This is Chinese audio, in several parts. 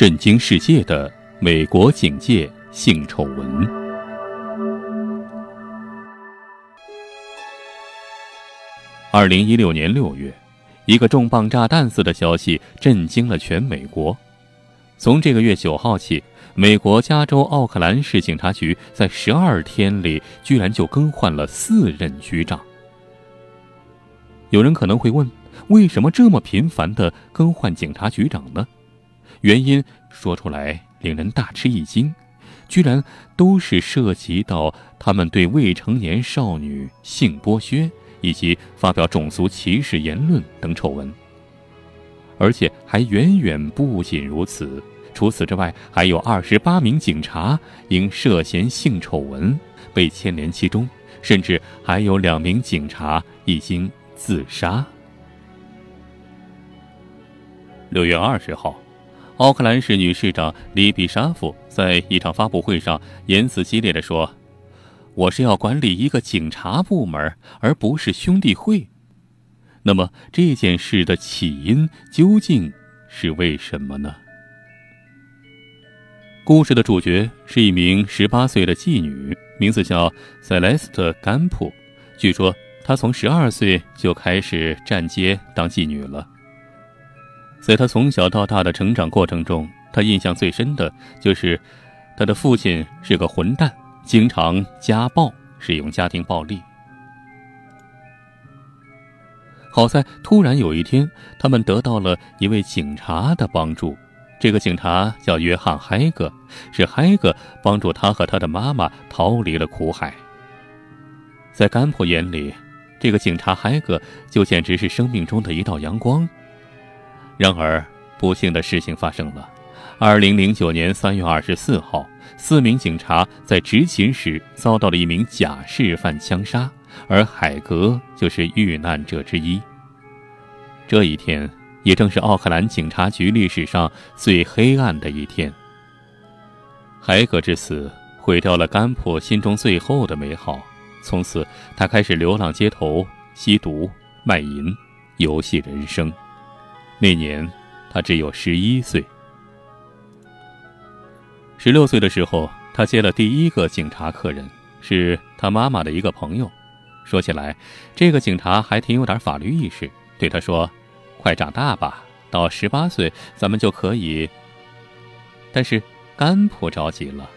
震惊世界的美国警界性丑闻。二零一六年六月，一个重磅炸弹似的消息震惊了全美国。从这个月九号起，美国加州奥克兰市警察局在十二天里居然就更换了四任局长。有人可能会问，为什么这么频繁的更换警察局长呢？原因说出来令人大吃一惊，居然都是涉及到他们对未成年少女性剥削以及发表种族歧视言论等丑闻。而且还远远不仅如此，除此之外，还有二十八名警察因涉嫌性丑闻被牵连其中，甚至还有两名警察已经自杀。六月二十号。奥克兰市女市长里比沙夫在一场发布会上言辞激烈地说：“我是要管理一个警察部门，而不是兄弟会。”那么这件事的起因究竟是为什么呢？故事的主角是一名十八岁的妓女，名字叫塞莱斯特·甘普。据说她从十二岁就开始站街当妓女了。在他从小到大的成长过程中，他印象最深的就是，他的父亲是个混蛋，经常家暴，使用家庭暴力。好在突然有一天，他们得到了一位警察的帮助。这个警察叫约翰·海格，是海格帮助他和他的妈妈逃离了苦海。在甘普眼里，这个警察海格就简直是生命中的一道阳光。然而，不幸的事情发生了。二零零九年三月二十四号，四名警察在执勤时遭到了一名假释犯枪杀，而海格就是遇难者之一。这一天也正是奥克兰警察局历史上最黑暗的一天。海格之死毁掉了甘普心中最后的美好，从此他开始流浪街头，吸毒、卖淫，游戏人生。那年，他只有十一岁。十六岁的时候，他接了第一个警察客人，是他妈妈的一个朋友。说起来，这个警察还挺有点法律意识，对他说：“快长大吧，到十八岁咱们就可以。”但是甘普着急了，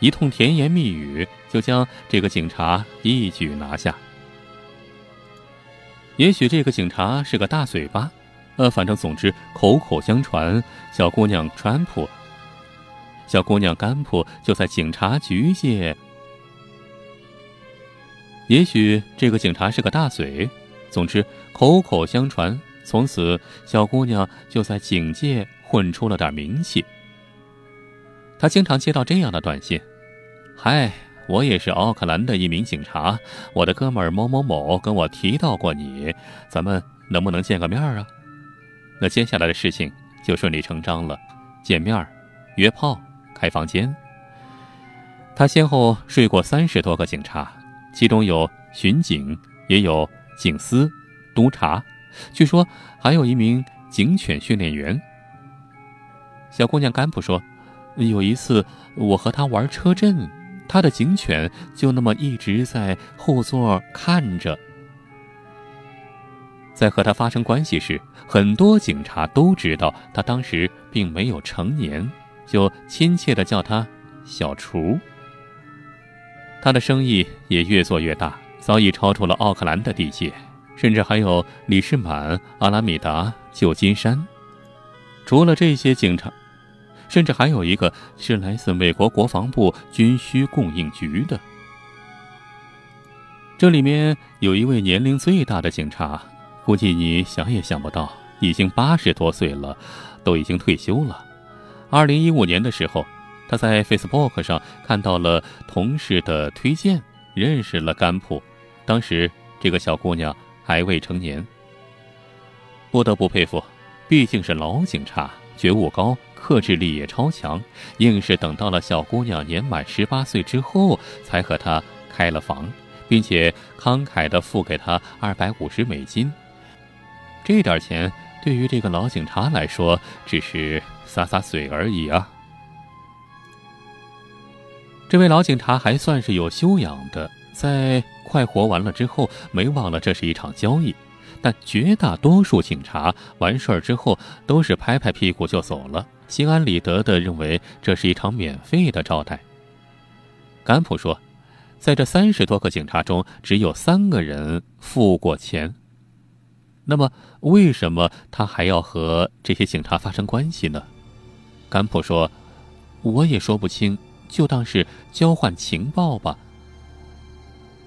一通甜言蜜语就将这个警察一举拿下。也许这个警察是个大嘴巴。呃，反正总之，口口相传，小姑娘川普，小姑娘甘普就在警察局界。也许这个警察是个大嘴，总之口口相传，从此小姑娘就在警界混出了点名气。她经常接到这样的短信：“嗨，我也是奥克兰的一名警察，我的哥们儿某某某跟我提到过你，咱们能不能见个面啊？”那接下来的事情就顺理成章了，见面、约炮、开房间。他先后睡过三十多个警察，其中有巡警，也有警司、督察，据说还有一名警犬训练员。小姑娘甘普说，有一次我和他玩车震，他的警犬就那么一直在后座看着。在和他发生关系时，很多警察都知道他当时并没有成年，就亲切地叫他“小厨”。他的生意也越做越大，早已超出了奥克兰的地界，甚至还有李士满、阿拉米达、旧金山。除了这些警察，甚至还有一个是来自美国国防部军需供应局的。这里面有一位年龄最大的警察。估计你想也想不到，已经八十多岁了，都已经退休了。二零一五年的时候，他在 Facebook 上看到了同事的推荐，认识了甘普。当时这个小姑娘还未成年。不得不佩服，毕竟是老警察，觉悟高，克制力也超强，硬是等到了小姑娘年满十八岁之后，才和她开了房，并且慷慨地付给她二百五十美金。这点钱对于这个老警察来说，只是洒洒水而已啊。这位老警察还算是有修养的，在快活完了之后，没忘了这是一场交易。但绝大多数警察完事儿之后，都是拍拍屁股就走了，心安理得的认为这是一场免费的招待。甘普说，在这三十多个警察中，只有三个人付过钱。那么，为什么他还要和这些警察发生关系呢？甘普说：“我也说不清，就当是交换情报吧。”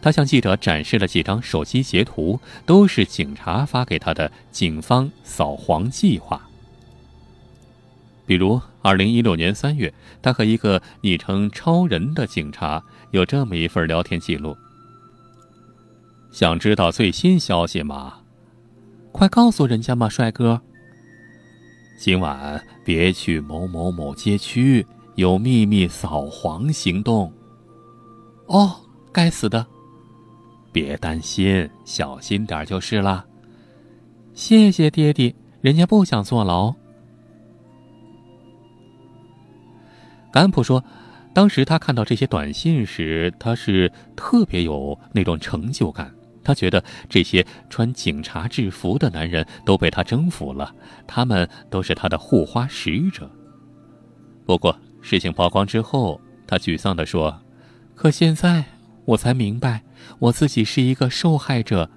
他向记者展示了几张手机截图，都是警察发给他的警方扫黄计划。比如，二零一六年三月，他和一个昵称“超人”的警察有这么一份聊天记录：“想知道最新消息吗？”快告诉人家嘛，帅哥！今晚别去某某某街区，有秘密扫黄行动。哦，该死的！别担心，小心点就是了。谢谢爹爹，人家不想坐牢。甘普说，当时他看到这些短信时，他是特别有那种成就感。他觉得这些穿警察制服的男人都被他征服了，他们都是他的护花使者。不过事情曝光之后，他沮丧地说：“可现在我才明白，我自己是一个受害者，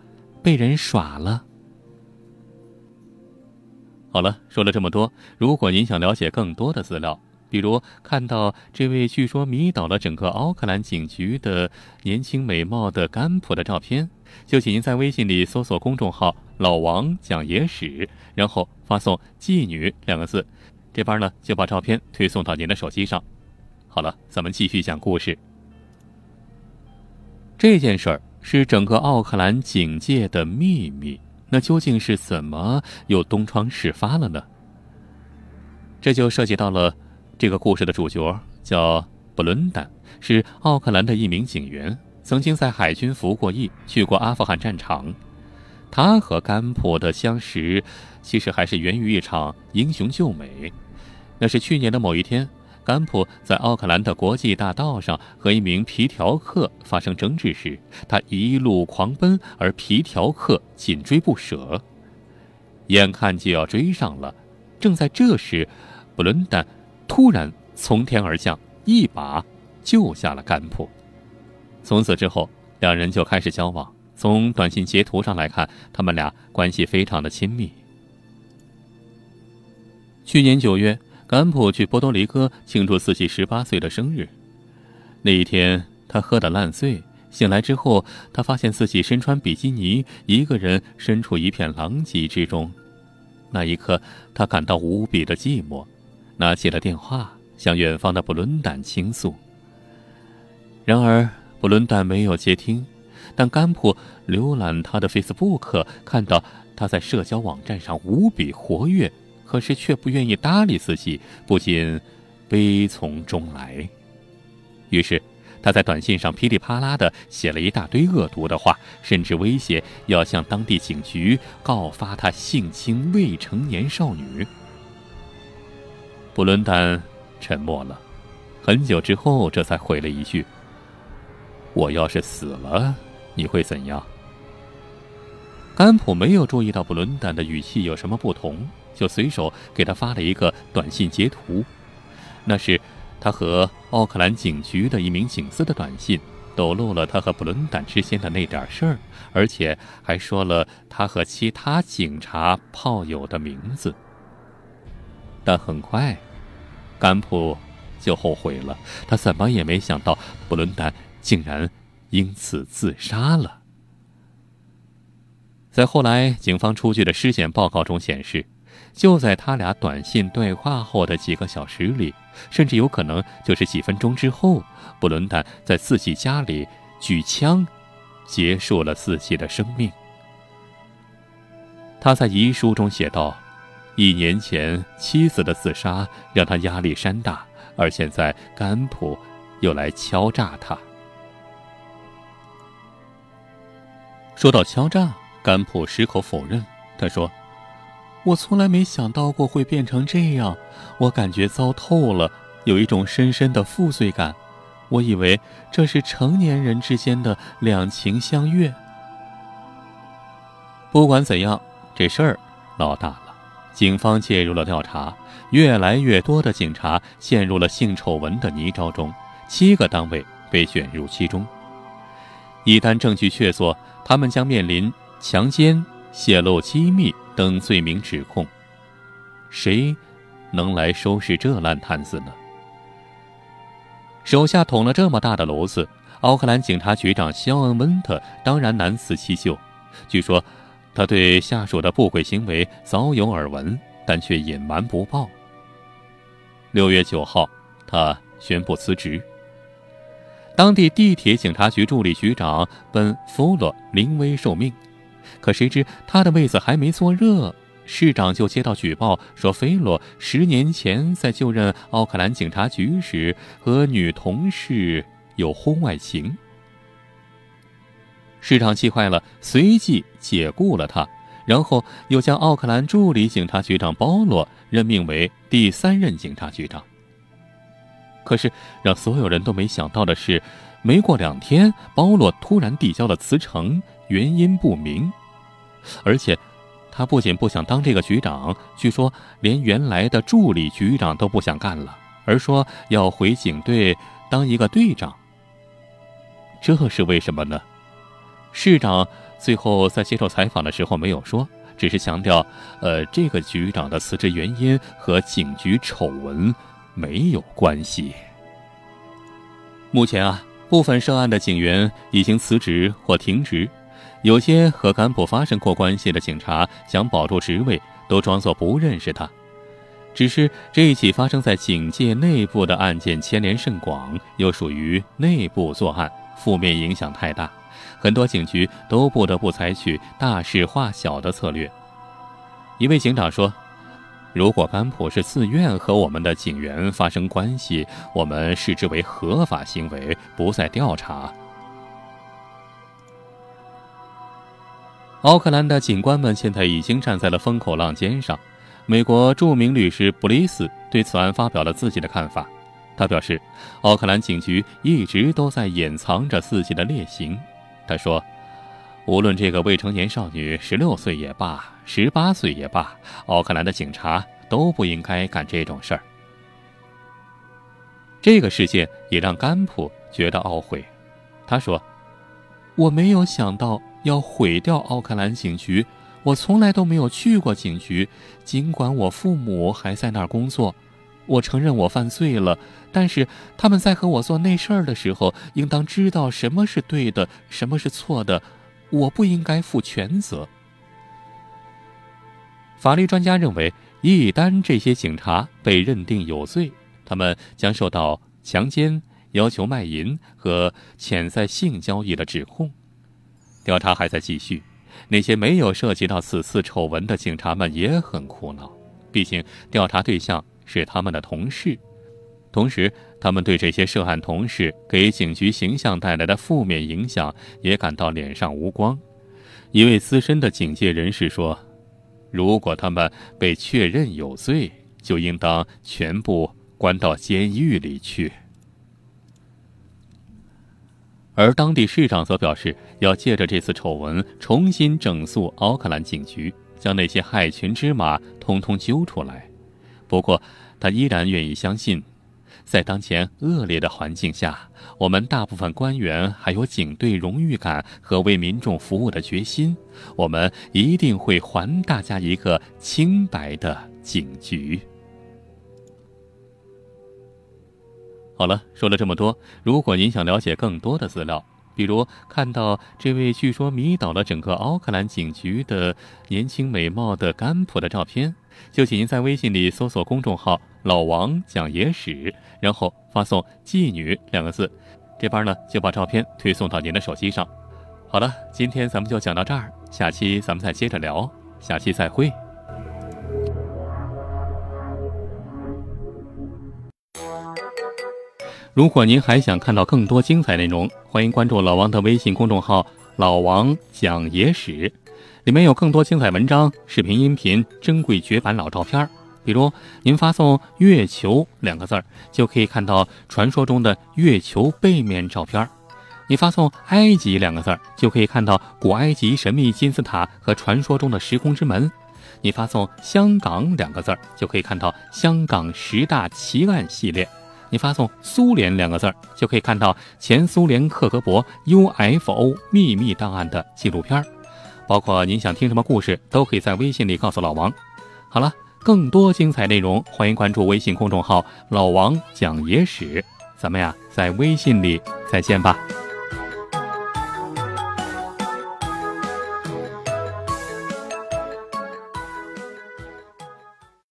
被人耍了。”好了，说了这么多，如果您想了解更多的资料。比如看到这位据说迷倒了整个奥克兰警局的年轻美貌的甘普的照片，就请您在微信里搜索公众号“老王讲野史”，然后发送“妓女”两个字，这边呢就把照片推送到您的手机上。好了，咱们继续讲故事。这件事儿是整个奥克兰警界的秘密，那究竟是怎么又东窗事发了呢？这就涉及到了。这个故事的主角叫布伦丹，是奥克兰的一名警员，曾经在海军服过役，去过阿富汗战场。他和甘普的相识，其实还是源于一场英雄救美。那是去年的某一天，甘普在奥克兰的国际大道上和一名皮条客发生争执时，他一路狂奔，而皮条客紧追不舍，眼看就要追上了。正在这时，布伦丹。突然从天而降，一把救下了甘普。从此之后，两人就开始交往。从短信截图上来看，他们俩关系非常的亲密。去年九月，甘普去波多黎各庆祝自己十八岁的生日。那一天，他喝得烂醉，醒来之后，他发现自己身穿比基尼，一个人身处一片狼藉之中。那一刻，他感到无比的寂寞。拿起了电话，向远方的布伦丹倾诉。然而，布伦丹没有接听。但甘普浏览他的 Facebook，看到他在社交网站上无比活跃，可是却不愿意搭理自己，不禁悲从中来。于是，他在短信上噼里啪啦的写了一大堆恶毒的话，甚至威胁要向当地警局告发他性侵未成年少女。布伦丹沉默了，很久之后，这才回了一句：“我要是死了，你会怎样？”甘普没有注意到布伦丹的语气有什么不同，就随手给他发了一个短信截图，那是他和奥克兰警局的一名警司的短信，抖露了他和布伦丹之间的那点事儿，而且还说了他和其他警察炮友的名字。但很快。甘普就后悔了，他怎么也没想到布伦丹竟然因此自杀了。在后来警方出具的尸检报告中显示，就在他俩短信对话后的几个小时里，甚至有可能就是几分钟之后，布伦丹在自己家里举枪结束了自己的生命。他在遗书中写道。一年前，妻子的自杀让他压力山大，而现在甘普又来敲诈他。说到敲诈，甘普矢口否认。他说：“我从来没想到过会变成这样，我感觉糟透了，有一种深深的负罪感。我以为这是成年人之间的两情相悦。不管怎样，这事儿闹大了，警方介入了调查，越来越多的警察陷入了性丑闻的泥沼中，七个单位被卷入其中。一旦证据确凿，他们将面临强奸、泄露机密等罪名指控。谁能来收拾这烂摊子呢？手下捅了这么大的篓子，奥克兰警察局长肖恩·温特当然难辞其咎。据说，他对下属的不轨行为早有耳闻，但却隐瞒不报。六月九号，他宣布辞职。当地地铁警察局助理局长本·弗洛临危受命，可谁知他的位子还没坐热。市长就接到举报，说菲洛十年前在就任奥克兰警察局时和女同事有婚外情。市长气坏了，随即解雇了他，然后又将奥克兰助理警察局长包罗任命为第三任警察局长。可是让所有人都没想到的是，没过两天，包罗突然递交了辞呈，原因不明，而且。他不仅不想当这个局长，据说连原来的助理局长都不想干了，而说要回警队当一个队长。这是为什么呢？市长最后在接受采访的时候没有说，只是强调，呃，这个局长的辞职原因和警局丑闻没有关系。目前啊，部分涉案的警员已经辞职或停职。有些和甘普发生过关系的警察想保住职位，都装作不认识他。只是这一起发生在警界内部的案件牵连甚广，又属于内部作案，负面影响太大，很多警局都不得不采取大事化小的策略。一位警长说：“如果甘普是自愿和我们的警员发生关系，我们视之为合法行为，不再调查。”奥克兰的警官们现在已经站在了风口浪尖上。美国著名律师布里斯对此案发表了自己的看法。他表示，奥克兰警局一直都在掩藏着自己的劣行。他说：“无论这个未成年少女十六岁也罢，十八岁也罢，奥克兰的警察都不应该干这种事儿。”这个事件也让甘普觉得懊悔。他说：“我没有想到。”要毁掉奥克兰警局，我从来都没有去过警局，尽管我父母还在那儿工作。我承认我犯罪了，但是他们在和我做那事儿的时候，应当知道什么是对的，什么是错的。我不应该负全责。法律专家认为，一旦这些警察被认定有罪，他们将受到强奸、要求卖淫和潜在性交易的指控。调查还在继续，那些没有涉及到此次丑闻的警察们也很苦恼，毕竟调查对象是他们的同事。同时，他们对这些涉案同事给警局形象带来的负面影响也感到脸上无光。一位资深的警界人士说：“如果他们被确认有罪，就应当全部关到监狱里去。”而当地市长则表示，要借着这次丑闻重新整肃奥克兰警局，将那些害群之马通通揪出来。不过，他依然愿意相信，在当前恶劣的环境下，我们大部分官员还有警队荣誉感和为民众服务的决心，我们一定会还大家一个清白的警局。好了，说了这么多，如果您想了解更多的资料，比如看到这位据说迷倒了整个奥克兰警局的年轻美貌的甘普的照片，就请您在微信里搜索公众号“老王讲野史”，然后发送“妓女”两个字，这边呢就把照片推送到您的手机上。好了，今天咱们就讲到这儿，下期咱们再接着聊，下期再会。如果您还想看到更多精彩内容，欢迎关注老王的微信公众号“老王讲野史”。里面有更多精彩文章、视频、音频、珍贵绝版老照片。比如，您发送“月球”两个字儿，就可以看到传说中的月球背面照片；你发送“埃及”两个字儿，就可以看到古埃及神秘金字塔和传说中的时空之门；你发送“香港”两个字儿，就可以看到香港十大奇案系列；你发送“苏联”两个字儿，就可以看到前苏联克格勃 UFO 秘密档案的纪录片儿。包括您想听什么故事，都可以在微信里告诉老王。好了。更多精彩内容，欢迎关注微信公众号“老王讲野史”。咱们呀，在微信里再见吧。